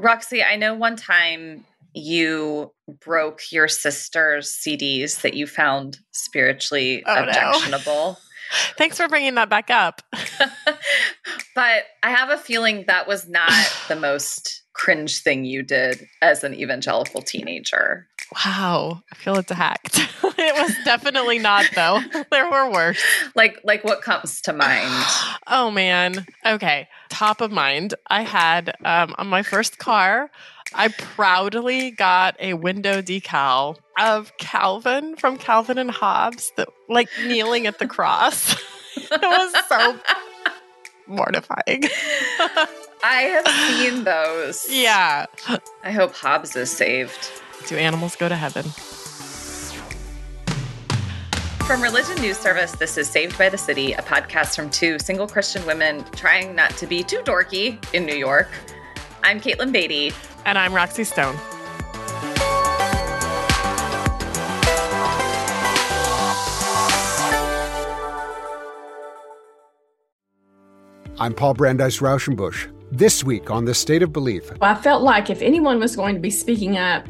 Roxy, I know one time you broke your sister's CDs that you found spiritually Oh, no. objectionable. Thanks for bringing that back up. but I have a feeling that was not the most cringe thing you did as an evangelical teenager. Wow, I feel attacked. it was definitely not though. There were worse. Like like what comes to mind? Oh man. Okay. Top of mind. I had um, on my first car, I proudly got a window decal of Calvin from Calvin and Hobbes that like kneeling at the cross. it was so mortifying. I have seen those. yeah. I hope Hobbes is saved. Do animals go to heaven? From Religion News Service, this is Saved by the City, a podcast from two single Christian women trying not to be too dorky in New York. I'm Katelyn Beaty. And I'm Roxy Stone. I'm Paul Brandeis Rauschenbusch. This week on The State of Belief, I felt like if anyone was going to be speaking up,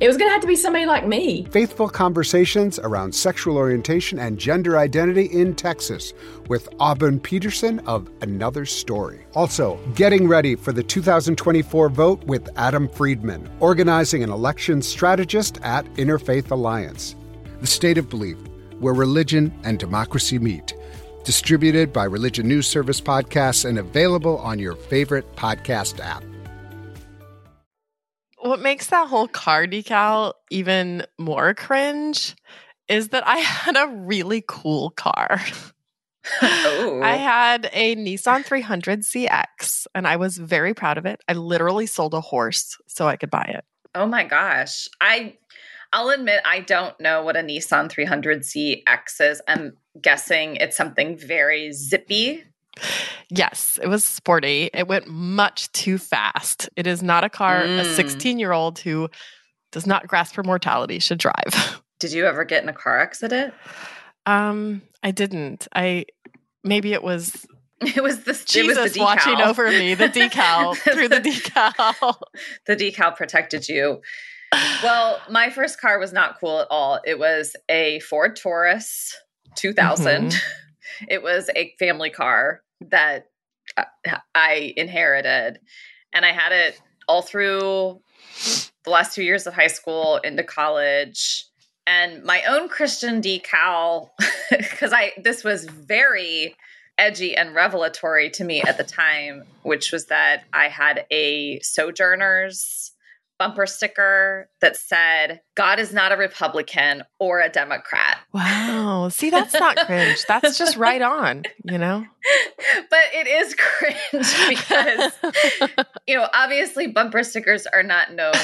it was going to have to be somebody like me. faithful conversations around sexual orientation and gender identity in Texas with Auburn Peterson of Another Story. Also, getting ready for the 2024 vote with Adam Friedman, organizing an election strategist at Interfaith Alliance. The State of Belief, where religion and democracy meet. Distributed by Religion News Service Podcasts and available on your favorite podcast app. What makes that whole car decal even more cringe is that I had a really cool car. Oh. I had a Nissan 300ZX and I was very proud of it. I literally sold a horse so I could buy it. Oh my gosh. I I'll admit I don't know what a Nissan 300ZX is. I'm guessing it's something very zippy. Yes, it was sporty. It went much too fast. It is not a car a Mm. 16 year old who does not grasp for mortality should drive. Did you ever get in a car accident? Um, I didn't. I maybe it was It was the it was Jesus the watching over me, the decal through the decal. the decal protected you. Well, my first car was not cool at all. It was a Ford Taurus 2000. It was a family car that uh, I inherited, and I had it all through the last two years of high school into college. And my own Christian decal, because I this was very edgy and revelatory to me at the time, which was that I had a Sojourners bumper sticker that said, God is not a Republican or a Democrat. Wow. See, that's not cringe. That's just right on, you know? but it is cringe because, you know, obviously bumper stickers are not known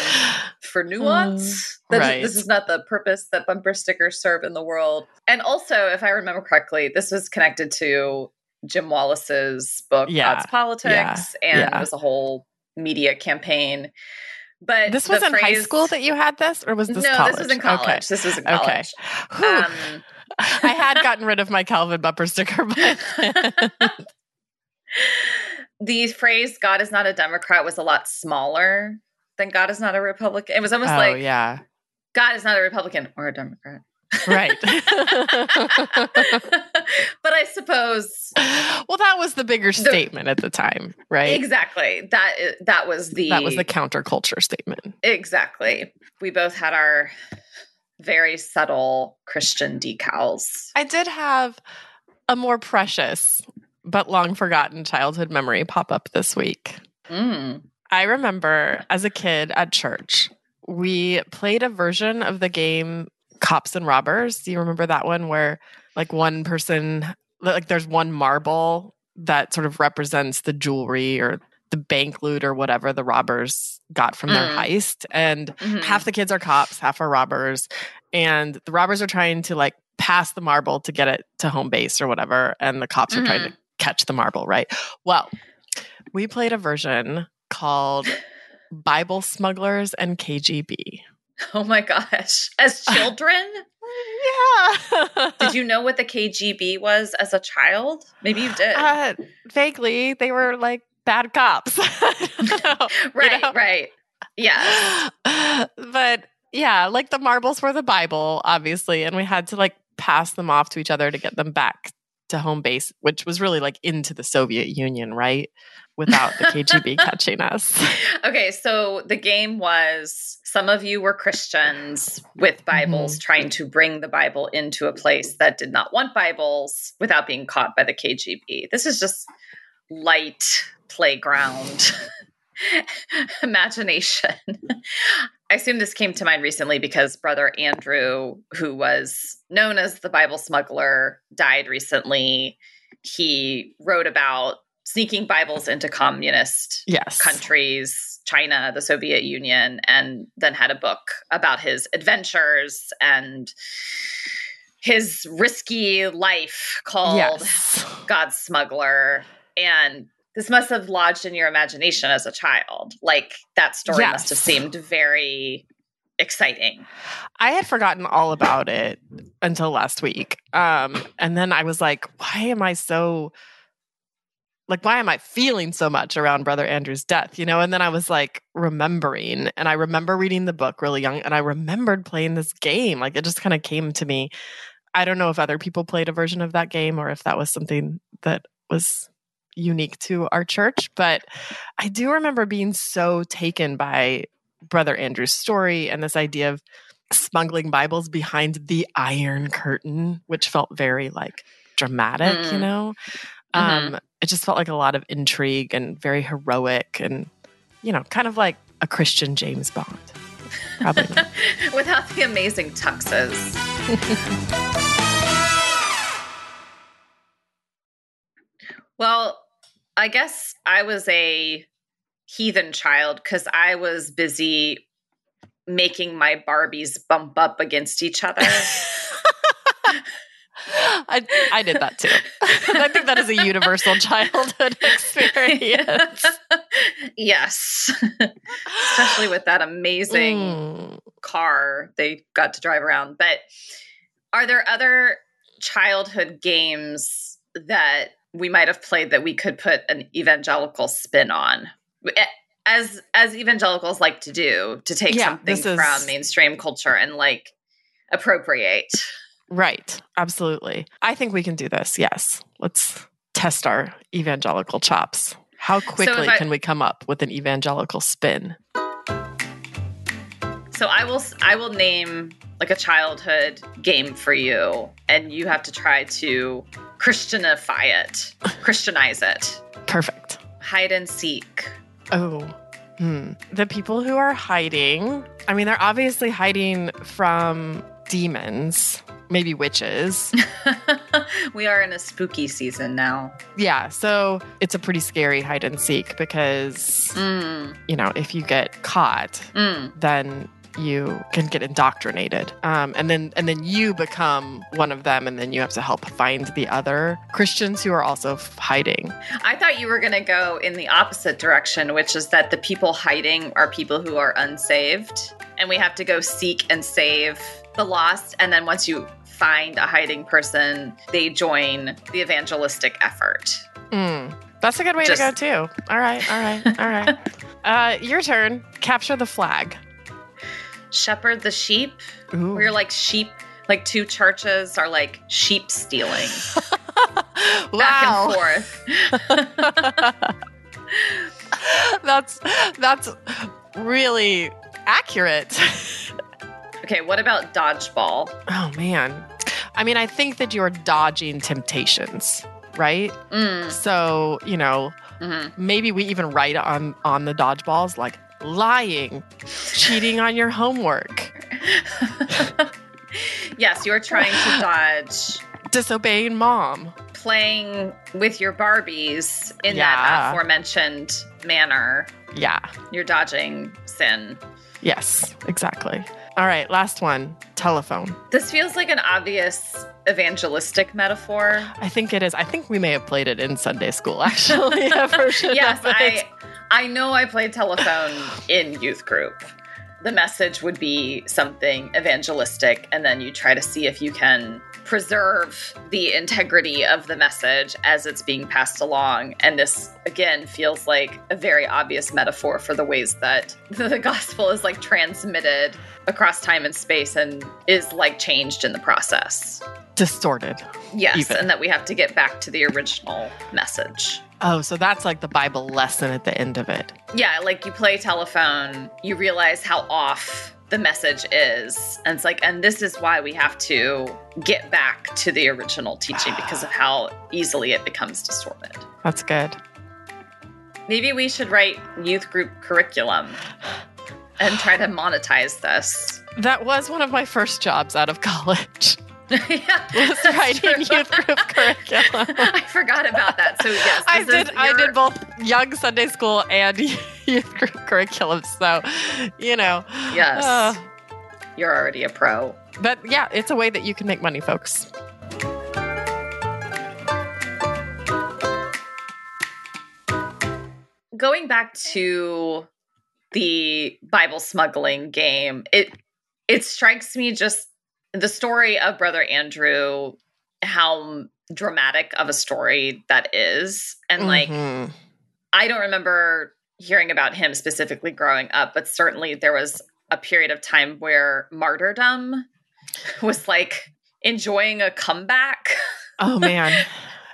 for mm, nuance. That- right. This is not the purpose that bumper stickers serve in the world. And also, if I remember correctly, this was connected to Jim Wallis's book, Yeah. God's Politics, and Yeah. it was a whole media campaign. But This was in high school that you had this, or was this no, college? this was in college. Okay. This was in Okay. college. Whew. Um, I had gotten rid of my Calvin bumper sticker, but the phrase "God is not a Democrat" was a lot smaller than "God is not a Republican." It was almost oh like yeah, God is not a Republican or a Democrat. Right. but I suppose well, that was the bigger statement at the time, right? exactly that that was the That was the counterculture statement. exactly. We both had our very subtle Christian decals. I did have a more precious but long forgotten childhood memory pop up this week. Mm. I remember as a kid at church, we played a version of the game Cops and Robbers. Do you remember that one where like one person like there's one marble that sort of represents the jewelry or the bank loot or whatever the robbers got from their Mm. heist and Mhm. half the kids are cops, half are robbers, and the robbers are trying to like pass the marble to get it to home base or whatever, and the cops are trying Mm-hmm. to catch the marble, right? Well, we played a version called Bible Smugglers and KGB. Oh my gosh! As children, Yeah. did you know what the KGB was as a child? Maybe you did. Uh, vaguely, they were like bad cops. right, know? right. Yeah. but yeah, like the marbles were the Bible, obviously, and we had to like pass them off to each other to get them back to home base, which was really like into the Soviet Union, right? Without the KGB catching us. Okay, so the game was some of you were Christians with Bibles mm-hmm. trying to bring the Bible into a place that did not want Bibles without being caught by the KGB. This is just light playground imagination. I assume this came to mind recently because Brother Andrew, who was known as the Bible smuggler, died recently. He wrote about sneaking Bibles into communist yes. countries, China, the Soviet Union, and then had a book about his adventures and his risky life called yes. God's Smuggler. And this must have lodged in your imagination as a child. Like that story yes. must have seemed very exciting. I had forgotten all about it until last week. Um, and then I was like, why am I so like why am I feeling so much around brother Andrew's death, you know? And then I was like remembering and I remember reading the book really young and I remembered playing this game. Like it just kind of came to me. I don't know if other people played a version of that game or if that was something that was unique to our church, but I do remember being so taken by Brother Andrew's story and this idea of smuggling Bibles behind the Iron Curtain, which felt very like dramatic, mm. you know? Mm-hmm. Um, it just felt like a lot of intrigue and very heroic and, you know, kind of like a Christian James Bond. Probably Without the amazing tuxes. well, I guess I was a heathen child because I was busy making my Barbies bump up against each other. I, I did that too. I think that is a universal childhood experience. yes. Especially with that amazing mm. car they got to drive around. But are there other childhood games that we might have played that we could put an evangelical spin on as as evangelicals like to do to take yeah, something is... from mainstream culture and like appropriate right absolutely i think we can do this yes let's test our evangelical chops how quickly so I, can we come up with an evangelical spin so i will i will name like a childhood game for you and you have to try to Christianify it, Christianize it. Perfect. Hide and seek. Oh, hmm. The people who are hiding, I mean, they're obviously hiding from demons, maybe witches. we are in a spooky season now. Yeah, so it's a pretty scary hide and seek because, mm. you know, if you get caught, mm. then you can get indoctrinated um, and then and then you become one of them and then you have to help find the other christians who are also hiding i thought you were going to go in the opposite direction which is that the people hiding are people who are unsaved and we have to go seek and save the lost and then once you find a hiding person they join the evangelistic effort mm, that's a good way Just, to go too all right all right all right uh, your turn capture the flag shepherd the sheep. Ooh. We're like sheep, like two churches are like sheep stealing back and forth. that's that's really accurate. Okay, what about dodgeball? Oh man. I mean, I think that you're dodging temptations, right? Mm. So, you know, mm-hmm. maybe we even write on on the dodgeballs like lying, cheating on your homework. yes, you're trying to dodge disobeying mom, playing with your Barbies in yeah. that aforementioned manner. Yeah. You're dodging sin. Yes, exactly. All right, last one telephone. This feels like an obvious evangelistic metaphor. I think it is. I think we may have played it in Sunday school, actually. yes, I, I know I played telephone in youth group. The message would be something evangelistic, and then you try to see if you can preserve the integrity of the message as it's being passed along. And this, again, feels like a very obvious metaphor for the ways that the gospel is like transmitted across time and space and is like changed in the process. Distorted. Yes, Even. and that we have to get back to the original message. Oh, so that's like the Bible lesson at the end of it. Yeah, like you play telephone, you realize how off the message is. And it's like, and this is why we have to get back to the original teaching because of how easily it becomes distorted. That's good. Maybe we should write youth group curriculum and try to monetize this. That was one of my first jobs out of college. yeah, Was writing youth group curriculum. I forgot about that. So yes, I did. I did both young Sunday school and youth group curriculum. So, you know. Yes, uh, you're already a pro. but yeah, it's a way that you can make money, folks. going back to the Bible smuggling game, it it strikes me just the story of Brother Andrew, how dramatic of a story that is. And like Mhm. I don't remember hearing about him specifically growing up, but certainly there was a period of time where martyrdom was like enjoying a comeback. oh man,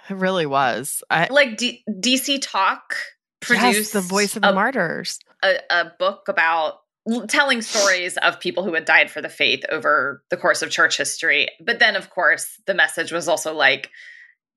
it really was. I like D- DC Talk produced yes, the voice of the a martyrs. a, a book about telling stories of people who had died for the faith over the course of church history. But then, of course, the message was also like,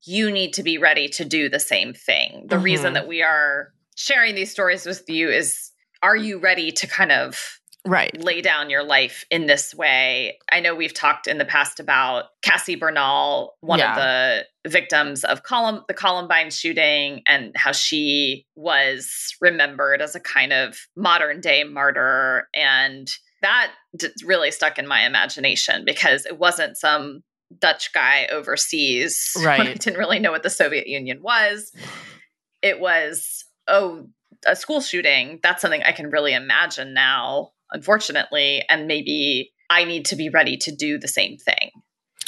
you need to be ready to do the same thing. The Mhm. reason that we are sharing these stories with you is are you ready to kind of Right. lay down your life in this way. I know we've talked in the past about Cassie Bernall, one of the victims of Colum- the Columbine shooting, and how she was remembered as a kind of modern day martyr. And that d- really stuck in my imagination because it wasn't some Dutch guy overseas. when I Right. didn't really know what the Soviet Union was. It was, oh, a school shooting. That's something I can really imagine now, unfortunately. And maybe I need to be ready to do the same thing.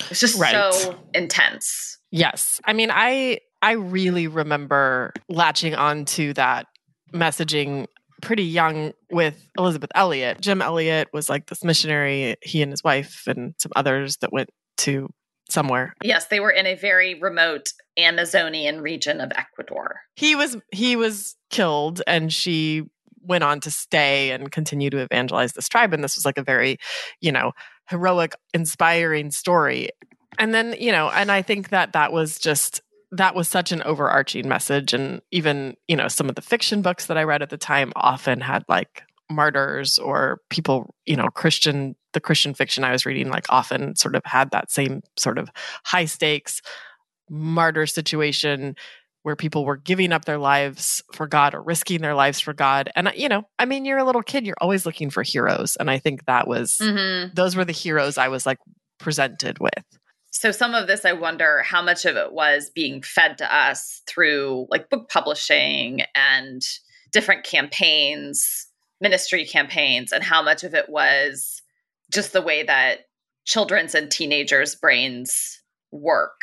It's just Right. so intense. Yes. I mean, I I really remember latching onto that messaging pretty young with Elisabeth Elliot. Jim Elliot was like this missionary, he and his wife and some others that went to somewhere. Yes, they were in a very remote Amazonian region of Ecuador. He was he was killed and she went on to stay and continue to evangelize this tribe and this was like a very, you know, heroic inspiring story. And then, you know, and I think that that was just that was such an overarching message and even you know some of the fiction books that i read at the time often had like martyrs or people you know christian the christian fiction i was reading like often sort of had that same sort of high stakes martyr situation where people were giving up their lives for god or risking their lives for god and you know i mean you're a little kid you're always looking for heroes and i think that was Mm-hmm. those were the heroes i was like presented with So some of this, I wonder how much of it was being fed to us through like book publishing and different campaigns, ministry campaigns, and how much of it was just the way that children's and teenagers' brains work.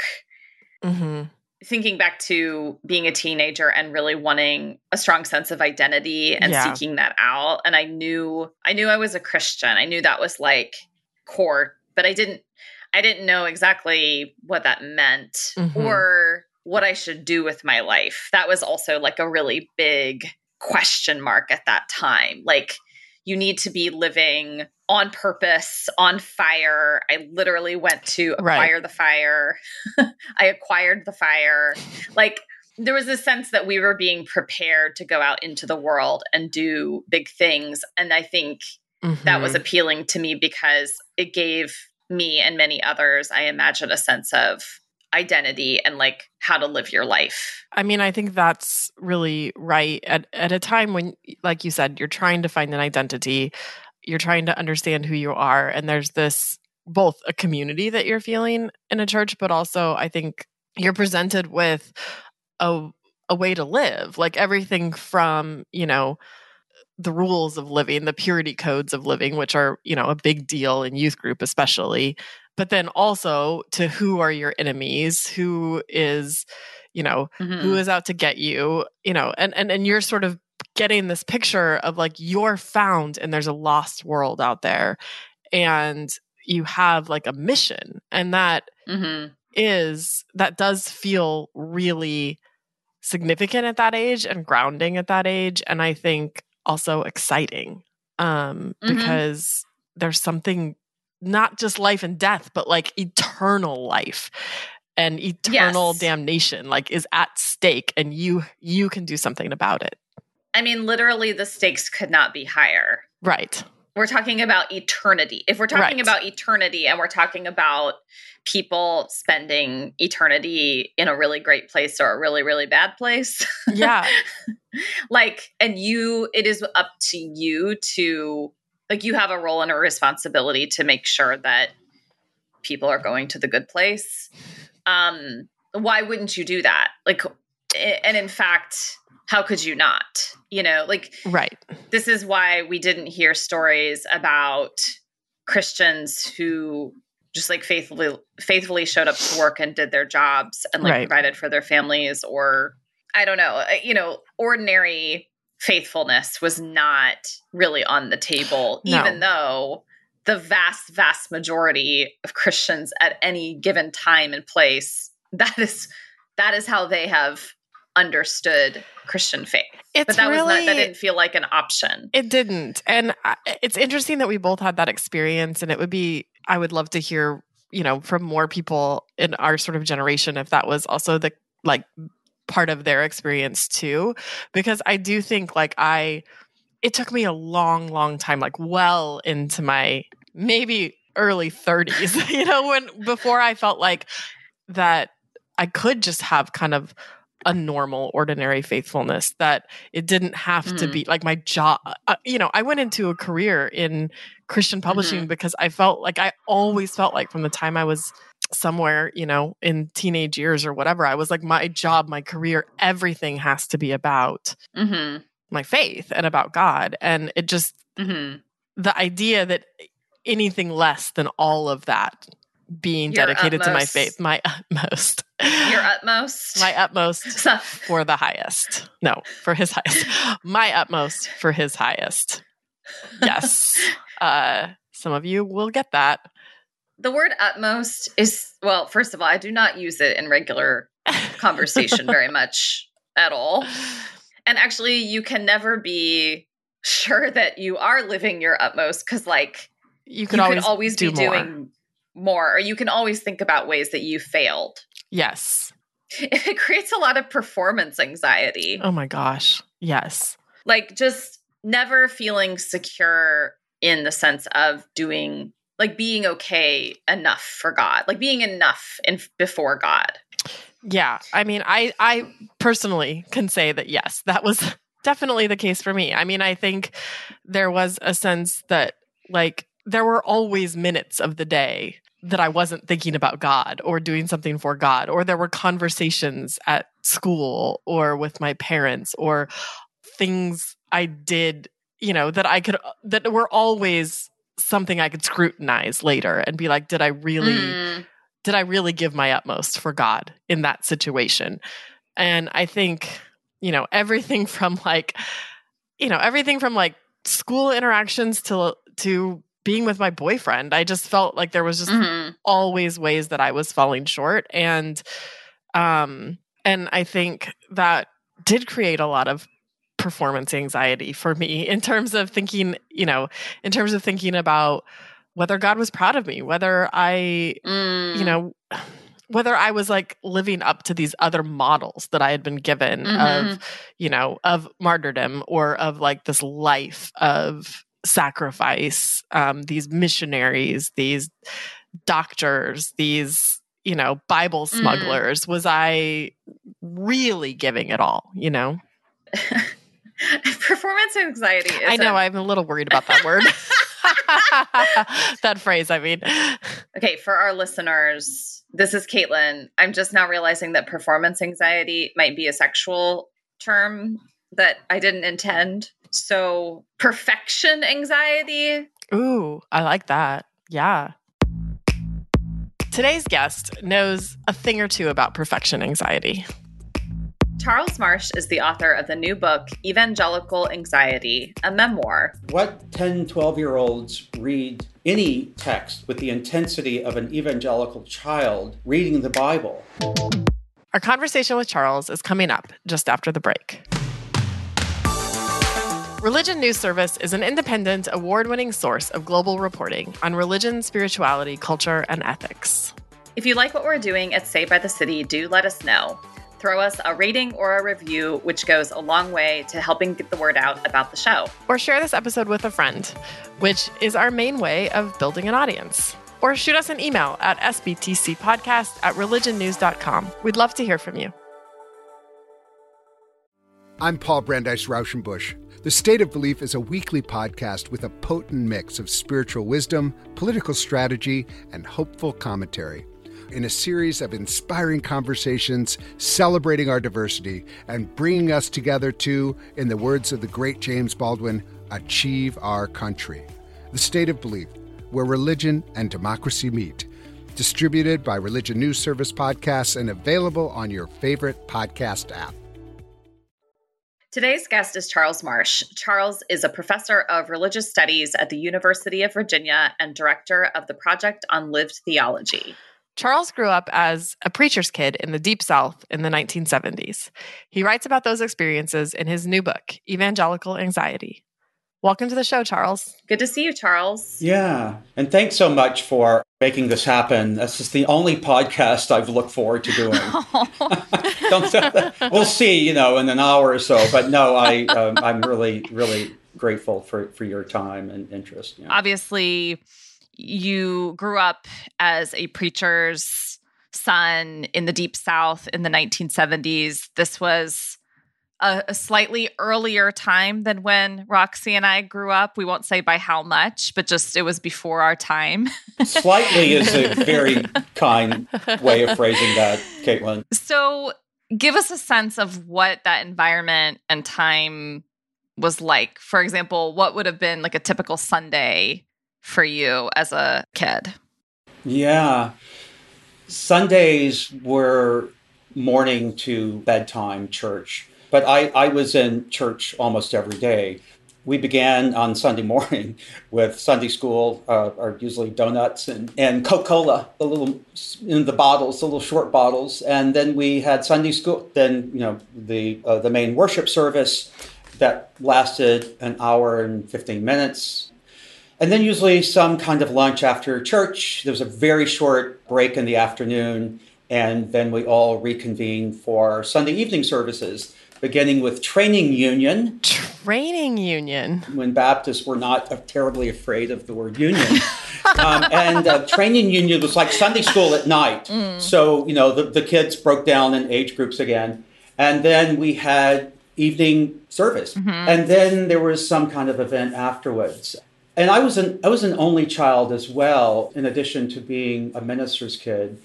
hmm Thinking back to being a teenager and really wanting a strong sense of identity and Yeah. seeking that out. And I knew I knew I was a Christian. I knew that was like core, but I didn't I didn't know exactly what that meant Mhm. or what I should do with my life. That was also like a really big question mark at that time. Like you need to be living on purpose, on fire. I literally went to Right. acquire the fire. I acquired the fire. Like there was a sense that we were being prepared to go out into the world and do big things. And I think that was Mhm. appealing to me because it gave me and many others, I imagine, a sense of identity and like how to live your life. I mean, I think that's really right at, at a time when, like you said, you're trying to find an identity, you're trying to understand who you are. And there's this both a community that you're feeling in a church, but also I think you're presented with a, a way to live, like everything from, you know, the rules of living, the purity codes of living, which are, you know, a big deal in youth group, especially. But then also to who are your enemies, who is, you know, Mhm. who is out to get you, you know, and, and, and you're sort of getting this picture of like you're found and there's a lost world out there and you have like a mission. And that Mhm. is that does feel really significant at that age and grounding at that age and i think also exciting um Mhm. because there's something not just life and death but like eternal life and eternal Yes. damnation like is at stake and you you can do something about it I mean, literally, the stakes could not be higher. right We're talking about eternity. If we're talking Right. about eternity and we're talking about people spending eternity in a really great place or a really, really bad place, yeah like, and you, it is up to you to, like, you have a role and a responsibility to make sure that people are going to the good place. Um, why wouldn't you do that? Like, and in fact, how could you not? You know, like, right this is why we didn't hear stories about Christians who just like faithfully faithfully showed up to work and did their jobs and like Right. provided for their families or I don't know, uh, you know, ordinary faithfulness was not really on the table No. even though the vast vast majority of Christians at any given time and place that is that is how they have understood Christian faith it's but that really was not that didn't feel like an option It didn't. And I, it's interesting that we both had that experience. And it would be, I would love to hear, you know, from more people in our sort of generation if that was also the like part of their experience too. Because I do think like I, it took me a long, long time, like well into my maybe early 30s, you know, when before I felt like that I could just have kind of a normal, ordinary faithfulness that it didn't have to Mhm. be like my job. Uh, you know, I went into a career in Christian publishing because I felt like I always felt like from the time I was somewhere, you know, in teenage years or whatever, I was like, my job, my career, everything has to be about mm-hmm. my faith and about God. And it just, Mm-hmm. the idea that anything less than all of that being Your dedicated to my faith, my utmost, Your utmost. my utmost for the highest. No, for his highest. My utmost for his highest. Yes. Uh, some of you will get that. the word utmost is well. First of all, I do not use it in regular conversation very much at all. And actually, you can never be sure that you are living your utmost because, like, You could you always, could always do be more. doing more, or you can always think about ways that you failed. Yes. It creates a lot of performance anxiety. Oh my gosh. Yes. like just never feeling secure in the sense of doing like being okay enough for God, like being enough in before God. Yeah. I mean, I I personally can say that yes, that was definitely the case for me. I mean, I think there was a sense that like there were always minutes of the day that I wasn't thinking about God or doing something for God or there were conversations at school or with my parents or things I did, you know, that I could that were always something I could scrutinize later and be like, did I really Mm, did I really give my utmost for God in that situation? And I think, you know, everything from like, you know, everything from like school interactions to to being with my boyfriend, I just felt like there was just mhm. always ways that I was falling short and um and I think that did create a lot of performance anxiety for me in terms of thinking, you know, in terms of thinking about whether God was proud of me, whether I Mm, you know whether i was like living up to these other models that i had been given Mhm. of you know of martyrdom or of like this life of sacrifice um these missionaries these doctors these you know bible Mhm. smugglers was i really giving it all you know performance anxiety. Is i know i'm a little worried about that word that phrase i mean okay, for our listeners, this is Katelyn. I'm just now realizing that performance anxiety might be a sexual term that I didn't intend. So, perfection anxiety. Ooh, I like that. Yeah. Today's guest knows a thing or two about perfection anxiety. Charles Marsh is the author of the new book, Evangelical Anxiety, a memoir. What 10, 12 year olds read any text with the intensity of an evangelical child reading the Bible? Our conversation with Charles is coming up just after the break. Religion News Service is an independent, award winning source of global reporting on religion, spirituality, culture, and ethics. If you like what we're doing at Saved by the City, do let us know throw us a rating or a review, which goes a long way to helping get the word out about the show. Or share this episode with a friend, which is our main way of building an audience. Or shoot us an email at sbtcpodcast at religionnews.com. We'd love to hear from you. I'm Paul Brandeis Rauschenbusch. The State of Belief is a weekly podcast with a potent mix of spiritual wisdom, political strategy, and hopeful commentary in a series of inspiring conversations celebrating our diversity and bringing us together to, in the words of the great James Baldwin, achieve our country. The State of Belief, where religion and democracy meet. Distributed by Religion News Service Podcasts and available on your favorite podcast app. Today's guest is Charles Marsh. Charles is a professor of religious studies at the University of Virginia and director of the Project on Lived Theology. Charles grew up as a preacher's kid in the Deep South in the 1970s. He writes about those experiences in his new book, Evangelical Anxiety. Welcome to the show, Charles. Good to see you, Charles. Yeah. And thanks so much for making this happen. This is the only podcast I've looked forward to doing. we'll see, you know, in an hour or so. But no, I, um, I'm really, really grateful for, for your time and interest. Yeah. Obviously, you grew up as a preacher's son in the deep south in the 1970s this was a, a, slightly earlier time than when roxy and i grew up. We won't say by how much but just it was before our time. Slightly is a very kind way of phrasing that katelyn. So give us a sense of what that environment and time was like. For example what would have been like a typical sunday for you as a kid? Yeah. Sundays were morning to bedtime church, but I, I was in church almost every day. We began on Sunday morning with Sunday school, uh, are usually donuts and, and Coca Cola, the little in the bottles, the little short bottles, and then we had Sunday school. Then you know the uh, the main worship service that lasted an hour and fifteen minutes and then usually some kind of lunch after church. There was a very short break in the afternoon, and then we all reconvened for Sunday evening services, beginning with training union. Training union. When Baptists were not terribly afraid of the word union. um, and uh, training union was like Sunday school at night. Mm. So, you know, the, the kids broke down in age groups again. And then we had evening service. Mm-hmm. And then there was some kind of event afterwards and I was an I was an only child as well, in addition to being a minister's kid,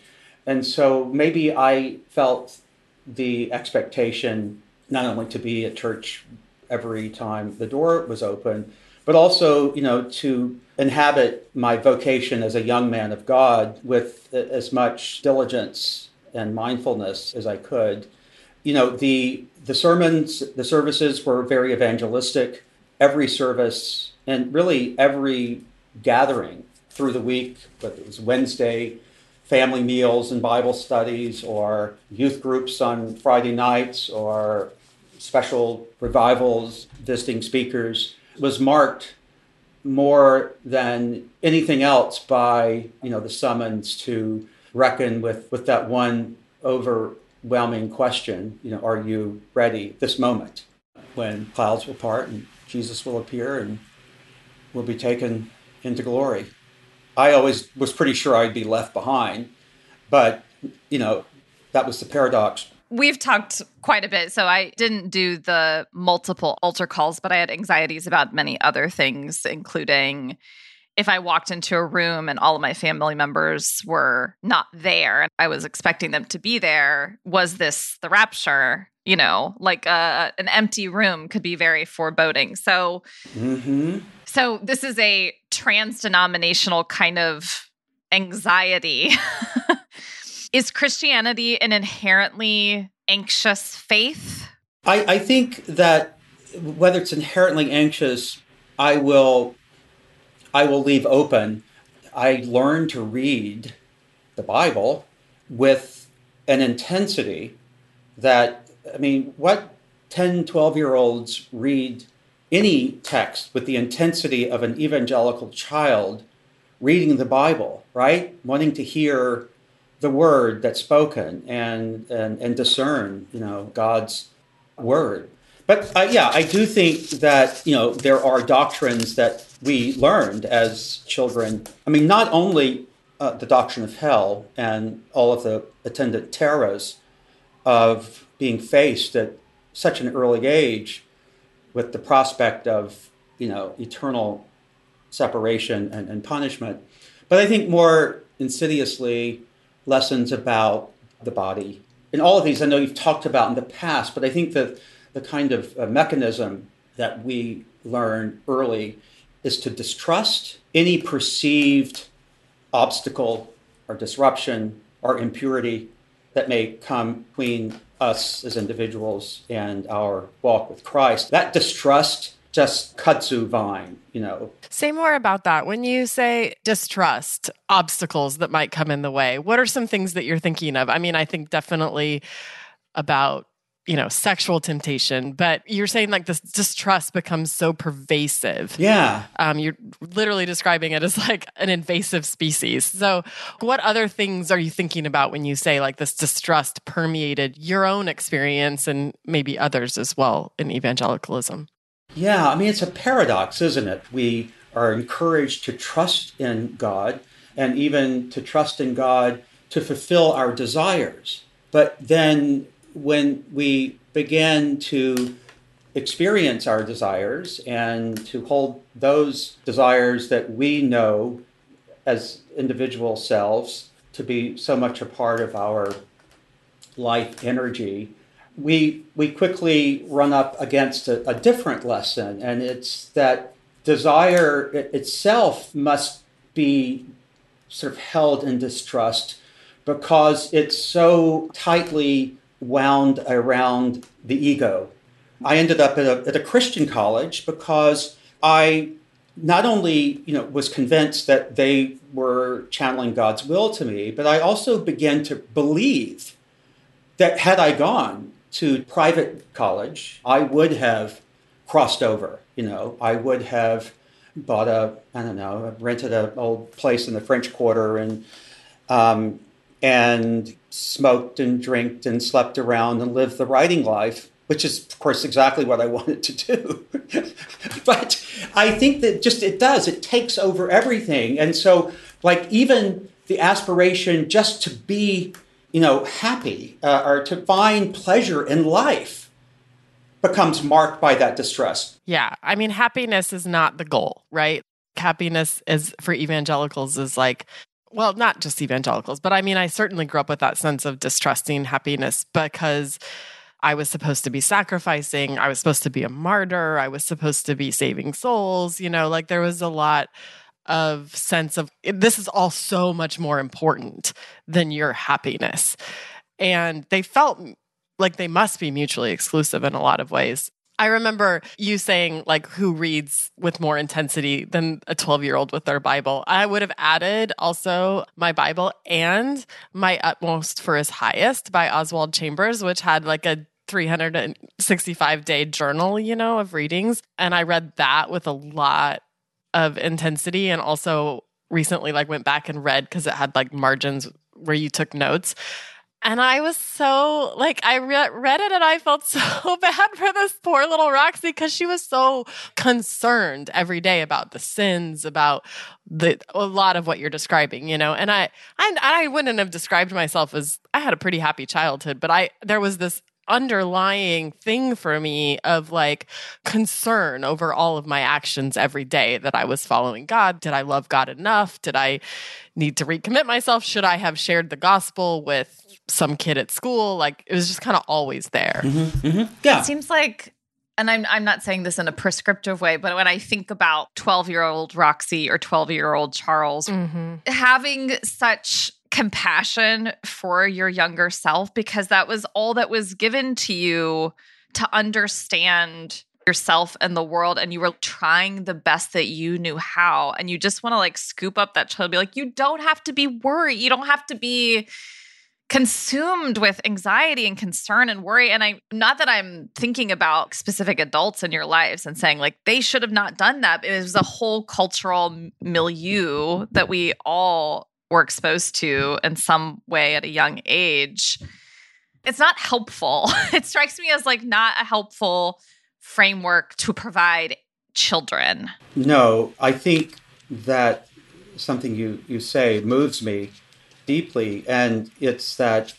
and so maybe I felt the expectation not only to be at church every time the door was open, but also you know to inhabit my vocation as a young man of God with as much diligence and mindfulness as I could. You know the the sermons, the services were very evangelistic. Every service and really every gathering through the week, whether it was Wednesday, family meals and Bible studies, or youth groups on Friday nights, or special revivals, visiting speakers, was marked more than anything else by you know the summons to reckon with with that one overwhelming question you know are you ready this moment when clouds will part and jesus will appear and will be taken into glory. I always was pretty sure I'd be left behind, but you know, that was the paradox. We've talked quite a bit, so I didn't do the multiple altar calls, but I had anxieties about many other things, including if I walked into a room and all of my family members were not there and I was expecting them to be there, was this the rapture? You know, like uh, an empty room could be very foreboding. So, Mm-hmm. so this is a trans-denominational kind of anxiety. is Christianity an inherently anxious faith? I, I think that whether it's inherently anxious, I will I will leave open. I learned to read the Bible with an intensity that I mean, what 10, 12 year olds read any text with the intensity of an evangelical child reading the Bible, right? Wanting to hear the word that's spoken and and, and discern, you know, God's word. But uh, yeah, I do think that you know there are doctrines that we learned as children. I mean, not only uh, the doctrine of hell and all of the attendant terrors of being faced at such an early age with the prospect of you know eternal separation and, and punishment, but I think more insidiously lessons about the body. And all of these, I know you've talked about in the past, but I think that the kind of uh, mechanism that we learn early is to distrust any perceived obstacle or disruption or impurity that may come between us as individuals and our walk with Christ. That distrust just kudzu vine, you know. Say more about that. When you say distrust, obstacles that might come in the way, what are some things that you're thinking of? I mean, I think definitely about you know sexual temptation but you're saying like this distrust becomes so pervasive Yeah. um, you're literally describing it as like an invasive species so what other things are you thinking about when you say like this distrust permeated your own experience and maybe others as well in evangelicalism Yeah, I mean, it's a paradox, isn't it? We are encouraged to trust in God and even to trust in God to fulfill our desires. But then when we begin to experience our desires and to hold those desires that we know as individual selves to be so much a part of our life energy, we we quickly run up against a, a different lesson, and it's that desire it, itself must be sort of held in distrust because it's so tightly wound around the ego. I ended up at a, at a Christian college because I not only you know was convinced that they were channeling God's will to me, but I also began to believe that had I gone to private college, I would have crossed over. You know, I would have bought a I don't know rented an old place in the French Quarter and um, and smoked and drank and slept around and lived the writing life, which is of course exactly what I wanted to do. but I think that just it does it takes over everything, and so like even the aspiration just to be you know happy uh, or to find pleasure in life becomes marked by that distress. Yeah. I mean, happiness is not the goal, right? Happiness is for evangelicals is like, well, not just evangelicals, but I mean, I certainly grew up with that sense of distrusting happiness because I was supposed to be sacrificing. I was supposed to be a martyr. I was supposed to be saving souls. You know, like there was a lot of sense of this is all so much more important than your happiness. And they felt like they must be mutually exclusive in a lot of ways. I remember you saying, like, who reads with more intensity than a 12 year old with their Bible? I would have added also my Bible and My Utmost for His Highest by Oswald Chambers, which had like a 365 day journal, you know, of readings. And I read that with a lot of intensity and also recently like went back and read because it had like margins where you took notes. And I was so like I re- read it and I felt so bad for this poor little Roxy because she was so concerned every day about the sins, about the a lot of what you're describing, you know. And I I I wouldn't have described myself as I had a pretty happy childhood, but I there was this underlying thing for me of like concern over all of my actions every day that I was following God. Did I love God enough? Did I need to recommit myself? Should I have shared the gospel with some kid at school? Like it was just kind of always there. Mm-hmm, mm-hmm. Yeah. It seems like and I'm I'm not saying this in a prescriptive way, but when I think about 12-year-old Roxy or 12-year-old Charles Mm-hmm. having such compassion for your younger self because that was all that was given to you to understand yourself and the world and you were trying the best that you knew how. And you just want to like scoop up that child and be like you don't have to be worried. You don't have to be consumed with anxiety and concern and worry. And i not that i'm thinking about specific adults in your lives and saying like they should have not done that. It was a whole cultural milieu that we all were exposed to in some way at a young age it's not helpful. It strikes me as like not a helpful framework to provide children. No, I think that something you, you say moves me deeply, and it's that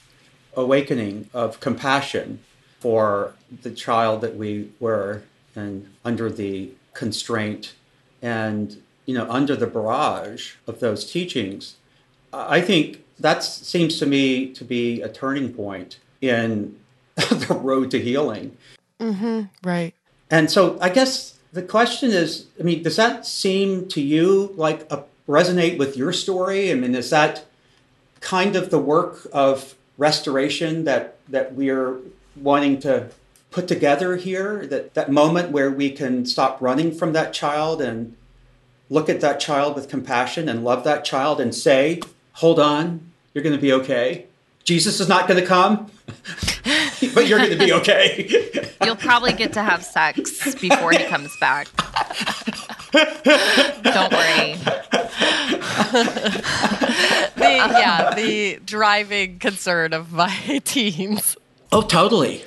awakening of compassion for the child that we were and under the constraint and you know under the barrage of those teachings i think that seems to me to be a turning point in the road to healing Mm-hmm. Right. and so I guess the question is, I mean, does that seem to you like a, resonate with your story? I mean, is that kind of the work of restoration that that we're wanting to put together here? That that moment where we can stop running from that child and look at that child with compassion and love that child and say, "Hold on, you're going to be okay. Jesus is not going to come, but you're going to be okay." you'll probably get to have sex before he comes back don't worry The yeah, the driving concern of my teens. oh, totally.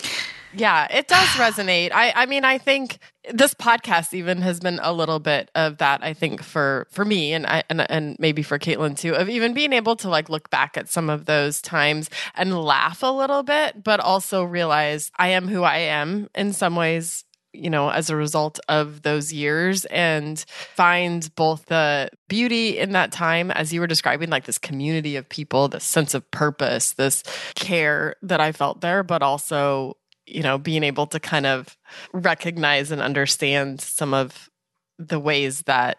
Yeah, it does resonate. I I mean, I think this podcast even has been a little bit of that. I think for for me and I and and maybe for Katelyn too, of even being able to like look back at some of those times and laugh a little bit, but also realize I am who I am in some ways. You know, as a result of those years, and find both the beauty in that time, as you were describing, like this community of people, this sense of purpose, this care that I felt there, but also you know being able to kind of recognize and understand some of the ways that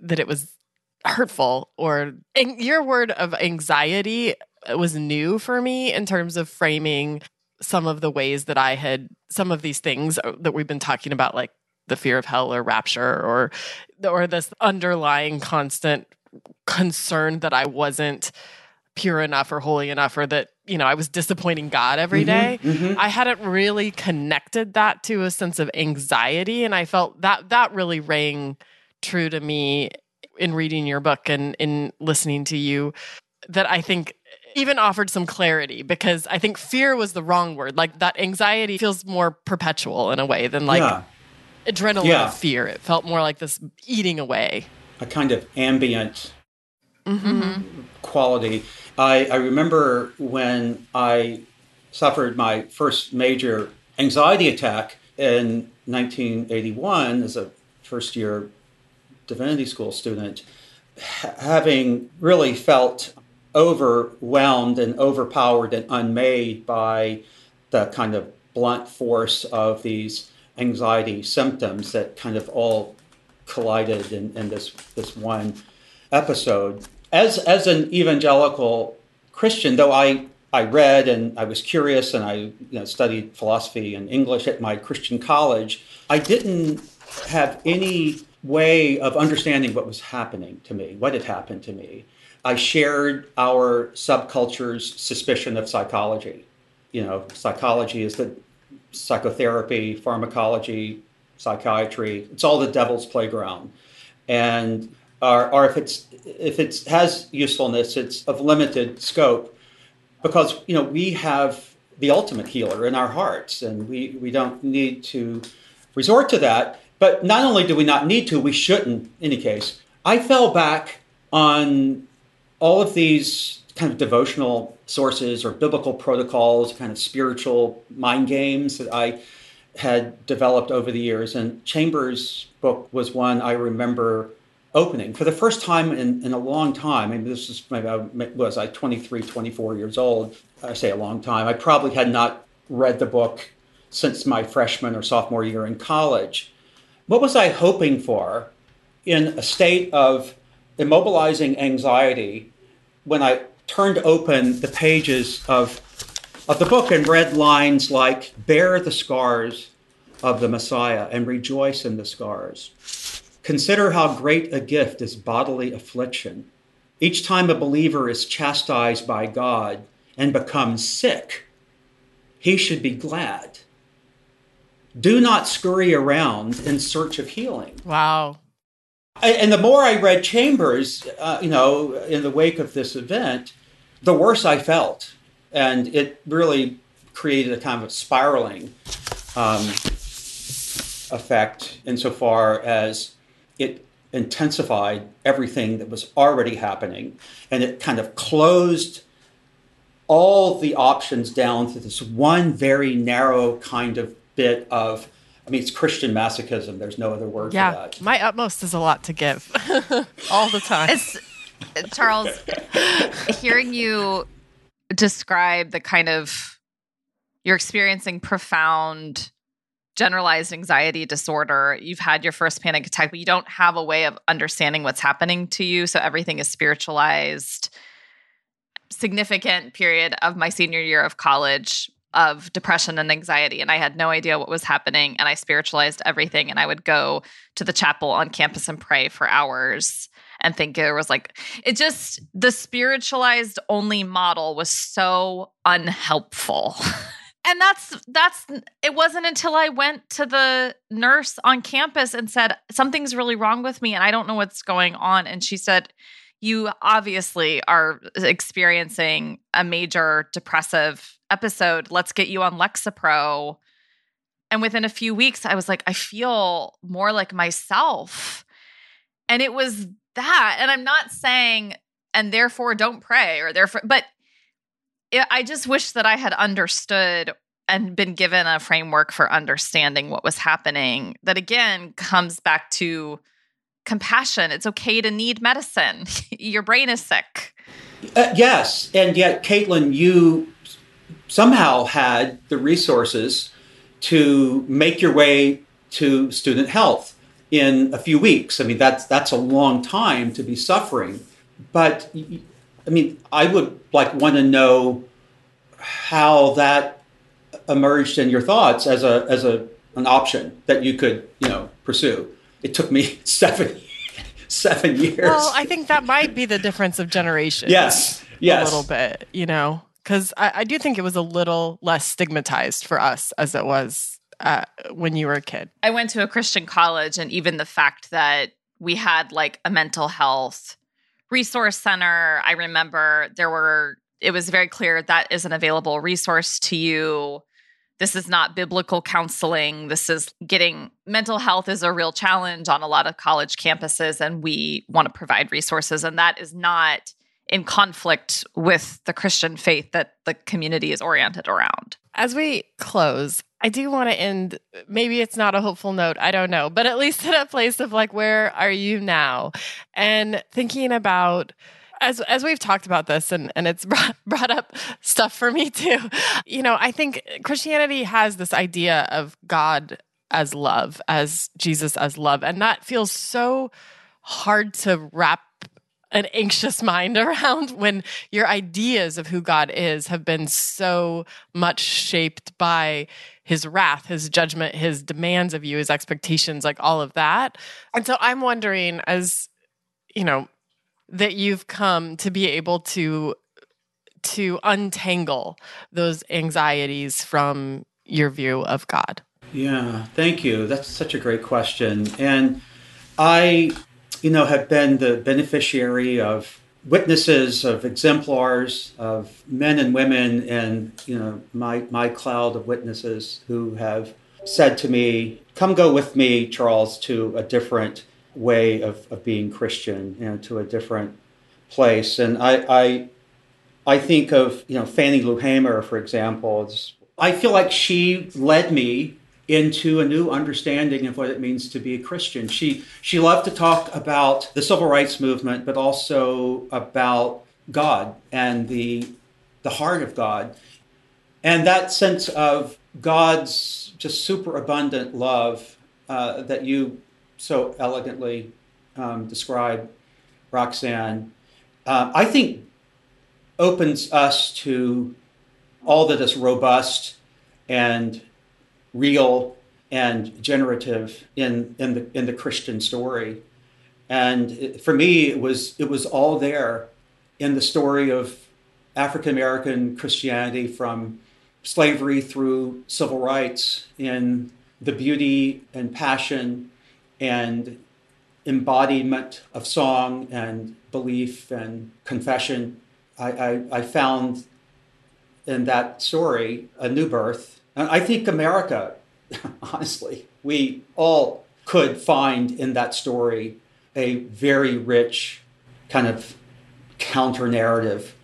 that it was hurtful or your word of anxiety was new for me in terms of framing some of the ways that I had some of these things uh, that we've been talking about like the fear of hell or rapture or or this underlying constant concern that I wasn't pure enough or holy enough or that you know I was disappointing God every day. mhm. I hadn't really connected that to a sense of anxiety and I felt that that really rang true to me in reading your book and in listening to you that I think even offered some clarity because I think fear was the wrong word. Like that anxiety feels more perpetual in a way than like yeah, adrenaline Yeah. fear. It felt more like this eating away. a kind of ambient Mm-hmm. quality. I, I remember when I suffered my first major anxiety attack in 1981 as a first year divinity school student, ha- having really felt overwhelmed and overpowered and unmade by the kind of blunt force of these anxiety symptoms that kind of all collided in, in this this one episode. As as an evangelical Christian, though I I read and I was curious and I you know, studied philosophy and English at my Christian college, I didn't have any way of understanding what was happening to me, what had happened to me. I shared our subculture's suspicion of psychology. You know, psychology is the psychotherapy, pharmacology, psychiatry. It's all the devil's playground. And or, or if it's if it has usefulness, it's of limited scope because you know we have the ultimate healer in our hearts, and we we don't need to resort to that. But not only do we not need to, we shouldn't. In any case, I fell back on all of these kind of devotional sources or biblical protocols, kind of spiritual mind games that I had developed over the years. And Chambers' book was one I remember opening for the first time in, in a long time. Mean, this is maybe was I 23, 24 years old. I say a long time. I probably had not read the book since my freshman or sophomore year in college. What was I hoping for in a state of immobilizing anxiety when I turned open the pages of, of the book and read lines like, Bear the scars of the Messiah and rejoice in the scars. Consider how great a gift is bodily affliction. Each time a believer is chastised by God and becomes sick, he should be glad. Do not scurry around in search of healing. Wow. And the more I read Chambers, uh, you know, in the wake of this event, the worse I felt. And it really created a kind of spiraling um, effect insofar as it intensified everything that was already happening and it kind of closed all the options down to this one very narrow kind of bit of I mean, it's Christian masochism. There's no other word yeah, for that. My utmost is a lot to give all the time. It's, Charles, hearing you describe the kind of you're experiencing profound generalized anxiety disorder. You've had your first panic attack, but you don't have a way of understanding what's happening to you. So everything is spiritualized. Significant period of my senior year of college of depression and anxiety. And I had no idea what was happening. And I spiritualized everything. And I would go to the chapel on campus and pray for hours and think it was like, it just, the spiritualized only model was so unhelpful. and that's that's it wasn't until i went to the nurse on campus and said something's really wrong with me and i don't know what's going on. And she said you obviously are experiencing a major depressive episode. Let's get you on lexapro. And within a few weeks i was like i feel more like myself. And it was that. And i'm not saying and therefore don't pray or therefore but I just wish that I had understood and been given a framework for understanding what was happening. That again comes back to compassion. It's okay to need medicine. Your brain is sick. Uh, yes, and yet, Katelyn, you somehow had the resources to make your way to student health in a few weeks. I mean, that's that's a long time to be suffering. But I mean, I would like want to know how that emerged in your thoughts as a as a an option that you could you know pursue. It took me seven seven years. Well, I think that might be the difference of generation. Yes, yes, a little bit. You know, because I, I, do think it was a little less stigmatized for us as it was uh, when you were a kid. I went to a Christian college, and even the fact that we had like a mental health resource center. I remember there were, it was very clear that is an available resource to you. This is not biblical counseling. This is getting mental health is a real challenge on a lot of college campuses, and we want to provide resources. And that is not in conflict with the Christian faith that the community is oriented around. As we close, I do want to end. Maybe it's not a hopeful note. I don't know, but at least in a place of like, where are you now? And thinking about as as we've talked about this and and it's brought, brought up stuff for me too. You know, I think Christianity has this idea of God as love, as Jesus as love, and that feels so hard to wrap an anxious mind around when your ideas of who God is have been so much shaped by his wrath, his judgment, his demands of you, his expectations, like all of that. And so I'm wondering, as you know, that you've come to be able to to untangle those anxieties from your view of God. Yeah, thank you. That's such a great question. And I you know, have been the beneficiary of witnesses, of exemplars, of men and women and you know, my, my cloud of witnesses who have said to me, come go with me, Charles, to a different way of, of being Christian, you know, to a different place. And I, I I think of you know Fannie Lou Hamer, for example. I feel like she led me into a new understanding of what it means to be a Christian. She she loved to talk about the civil rights movement, but also about God and the the heart of God, and that sense of God's just super abundant love uh, that you so elegantly um, describe, Roxanne. Uh, I think opens us to all that is robust and real and generative in, in, the, in the Christian story. And it, for me, it was, it was all there in the story of African American Christianity from slavery through civil rights, in the beauty and passion and embodiment of song and belief and confession. I, I, I found in that story a new birth. And I think America, honestly, we all could find in that story a very rich kind of counter narrative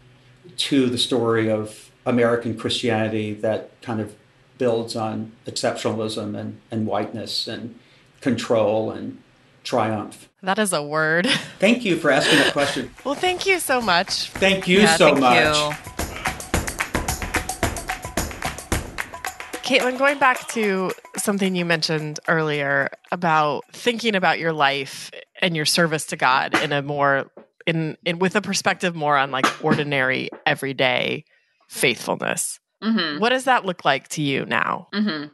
to the story of American Christianity that kind of builds on exceptionalism and, and whiteness and control and triumph. That is a word. Thank you for asking that question. well, thank you so much. Thank you yeah, so thank much. You. Katelyn, going back to something you mentioned earlier about thinking about your life and your service to God in a more in, in with a perspective more on like ordinary everyday faithfulness. Mm-hmm. What does that look like to you now? Mm-hmm.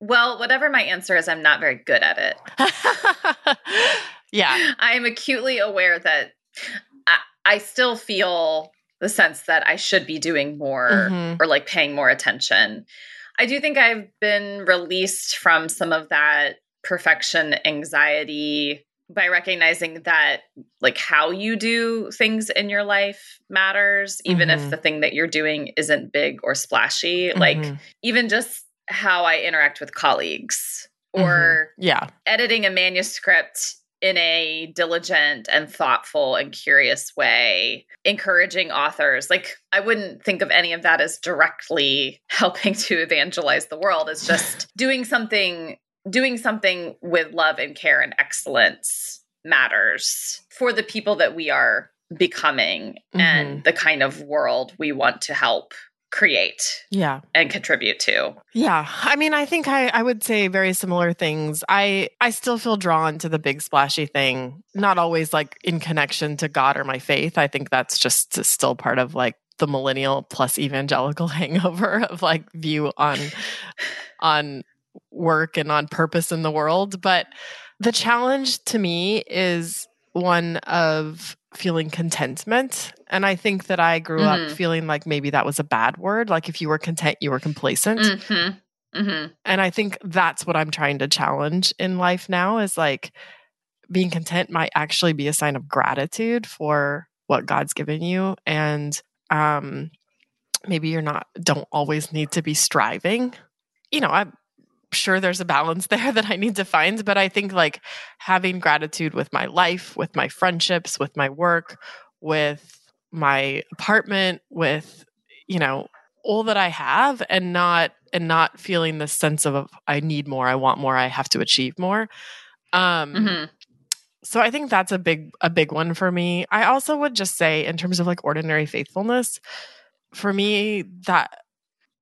Well, whatever my answer is, I'm not very good at it. yeah. I'm acutely aware that I, I, still feel the sense that I should be doing more mm-hmm. or like paying more attention. I do think I've been released from some of that perfection anxiety by recognizing that like how you do things in your life matters even mm-hmm. if the thing that you're doing isn't big or splashy mm-hmm. like even just how i interact with colleagues or mm-hmm. yeah editing a manuscript in a diligent and thoughtful and curious way encouraging authors like i wouldn't think of any of that as directly helping to evangelize the world it's just doing something doing something with love and care and excellence matters for the people that we are becoming mm-hmm. and the kind of world we want to help create yeah. and contribute to. Yeah. I mean i think i i would say very similar things. I i still feel drawn to the big splashy thing not always like in connection to god or my faith. I think that's just still part of like the millennial plus evangelical hangover of like view on on work and on purpose in the world. But the challenge to me is one of feeling contentment. And I think that I grew mm-hmm. up feeling like maybe that was a bad word. Like if you were content, you were complacent. Mm-hmm. Mm-hmm. And I think that's what I'm trying to challenge in life now is like being content might actually be a sign of gratitude for what God's given you. And um, maybe you're not, don't always need to be striving. You know, I, sure there's a balance there that I need to find, but I think like having gratitude with my life, with my friendships, with my work, with my apartment, with you know, all that I have and not and not feeling this sense of I need more, I want more, I have to achieve more. Um mm-hmm. so I think that's a big a big one for me. I also would just say in terms of like ordinary faithfulness, for me that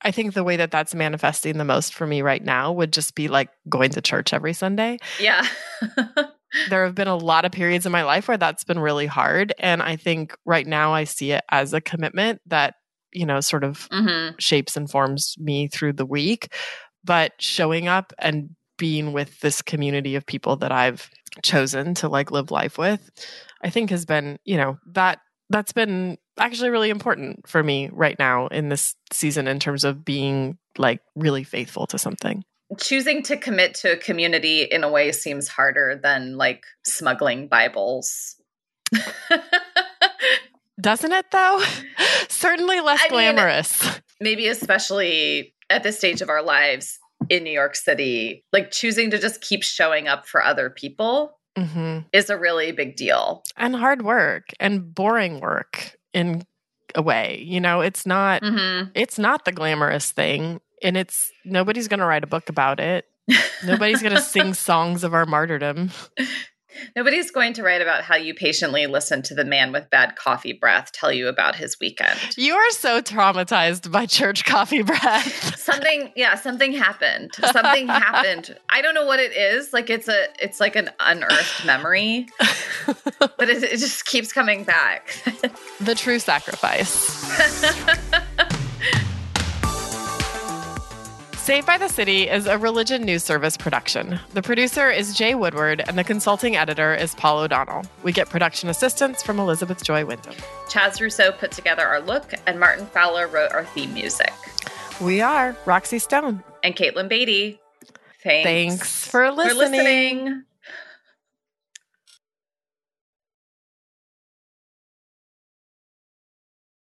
I think the way that that's manifesting the most for me right now would just be like going to church every Sunday. Yeah. there have been a lot of periods in my life where that's been really hard. And I think right now I see it as a commitment that, you know, sort of mm-hmm. shapes and forms me through the week. But showing up and being with this community of people that I've chosen to like live life with, I think has been, you know, that that's been actually really important for me right now in this season in terms of being like really faithful to something. Choosing to commit to a community in a way seems harder than like smuggling Bibles. Doesn't it though? Certainly less I glamorous. Mean, maybe especially at this stage of our lives in New York City, like choosing to just keep showing up for other people mm-hmm. is a really big deal. And hard work and boring work in a way. You know, it's not Mhm. it's not the glamorous thing and it's nobody's going to write a book about it. Nobody's going to sing songs of our martyrdom. Nobody's going to write about how you patiently listened to the man with bad coffee breath tell you about his weekend. You are so traumatized by church coffee breath. something yeah something happened something happened i don't know what it is like it's a it's like an unearthed memory but it, it just keeps coming back the true sacrifice. Saved by the City is a religion news service production. The producer is Jay Woodward, and the consulting editor is Paul O'Donnell. We get production assistance from Elizabeth Joy Wyndham. chaz rousseau put together our look and martin fowler wrote our theme music We are Roxy Stone. and katelyn beaty thanks, Thanks for for listening